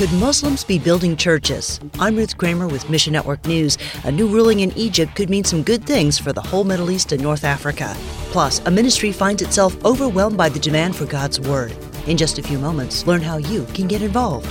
Could Muslims be building churches? I'm Ruth Kramer with Mission Network News. A new ruling in Egypt could mean some good things for the whole Middle East and North Africa. Plus, a ministry finds itself overwhelmed by the demand for God's Word. In just a few moments, learn how you can get involved.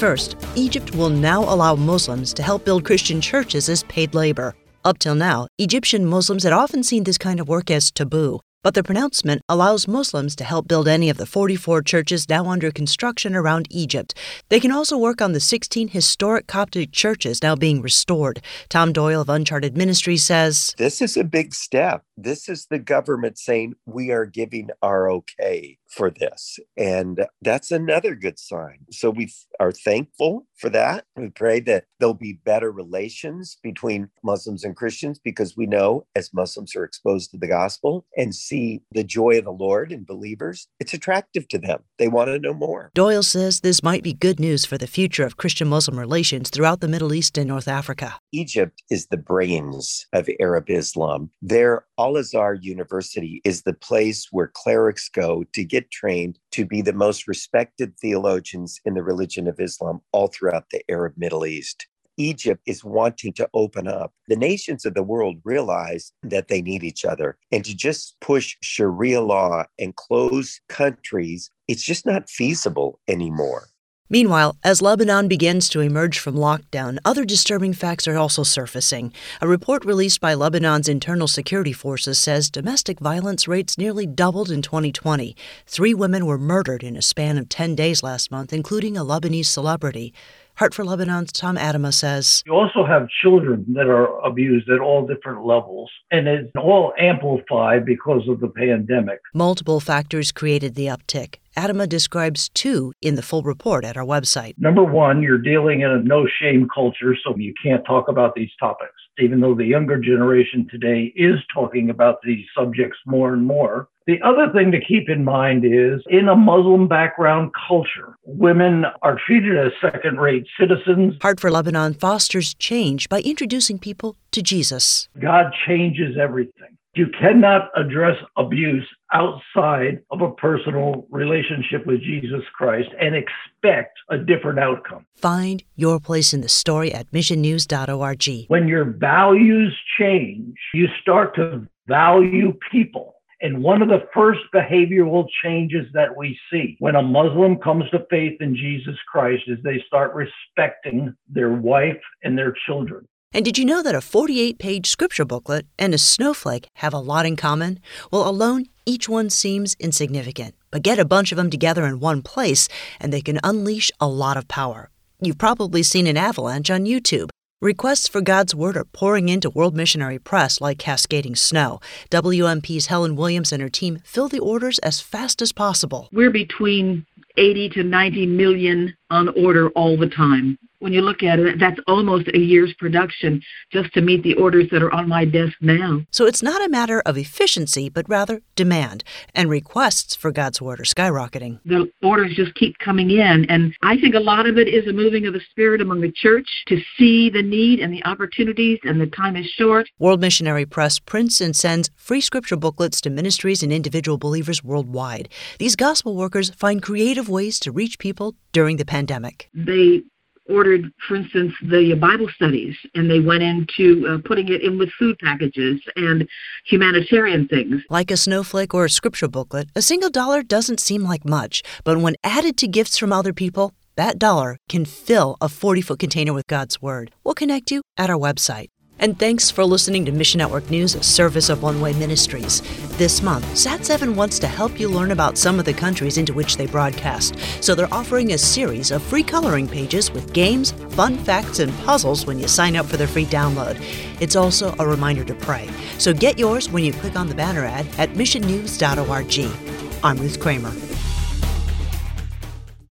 First, Egypt will now allow Muslims to help build Christian churches as paid labor. Up till now, Egyptian Muslims had often seen this kind of work as taboo, but the pronouncement allows Muslims to help build any of the 44 churches now under construction around Egypt. They can also work on the 16 historic Coptic churches now being restored. Tom Doyle of Uncharted Ministries says This is a big step. This is the government saying we are giving our okay for this. And that's another good sign. So we are thankful for that. We pray that there'll be better relations between Muslims and Christians because we know as Muslims are exposed to the gospel and see the joy of the Lord in believers, it's attractive to them. They want to know more. Doyle says this might be good news for the future of Christian Muslim relations throughout the Middle East and North Africa. Egypt is the brains of Arab Islam. Their Al Azhar University is the place where clerics go to get get trained to be the most respected theologians in the religion of Islam all throughout the Arab Middle East. Egypt is wanting to open up. The nations of the world realize that they need each other. And to just push Sharia law and close countries, it's just not feasible anymore. Meanwhile, as Lebanon begins to emerge from lockdown, other disturbing facts are also surfacing. A report released by Lebanon's internal security forces says domestic violence rates nearly doubled in 2020. Three women were murdered in a span of 10 days last month, including a Lebanese celebrity. Heart for Lebanon's Tom Atema says You also have children that are abused at all different levels, and it's all amplified because of the pandemic. Multiple factors created the uptick. Atema describes two in the full report at our website. Number one, you're dealing in a no shame culture, so you can't talk about these topics. Even though the younger generation today is talking about these subjects more and more, the other thing to keep in mind is in a Muslim background culture, women are treated as second rate citizens. Heart for Lebanon fosters change by introducing people to Jesus. God changes everything. You cannot address abuse outside of a personal relationship with Jesus Christ and expect a different outcome. Find your place in the story at missionnews.org. When your values change, you start to value people one of the first behavioral changes that we see when a Muslim comes to faith in Jesus Christ is they start respecting their wife and their children. And did you know that a 48 page scripture booklet and a snowflake have a lot in common? Well, alone, each one seems insignificant, but get a bunch of them together in one place and they can unleash a lot of power. You've probably seen an avalanche on YouTube. Requests for God's Word are pouring into World Missionary Press like cascading snow. WMP's Helen Williams and her team fill the orders as fast as possible. We're between 80 to 90 million on order all the time when you look at it, that's almost a year's production just to meet the orders that are on my desk now. So it's not a matter of efficiency, but rather demand. And requests for God's Word are skyrocketing. The orders just keep coming in. And I think a lot of it is a moving of the Spirit among the church to see the need and the opportunities, and the time is short. World Missionary Press prints and sends free scripture booklets to ministries and individual believers worldwide. These gospel workers find creative ways to reach people during the pandemic. They ordered, for instance, the Bible studies, and they went into uh, putting it in with food packages and humanitarian things. Like a snowflake or a scripture booklet, a single dollar doesn't seem like much, but when added to gifts from other people, that dollar can fill a 40 foot container with God's Word. We'll connect you at our website. And thanks for listening to Mission Network News, a service of One Way Ministries. This month, Sat7 wants to help you learn about some of the countries into which they broadcast. So they're offering a series of free coloring pages with games, fun facts, and puzzles when you sign up for their free download. It's also a reminder to pray. So get yours when you click on the banner ad at missionnews.org. I'm Ruth Kramer.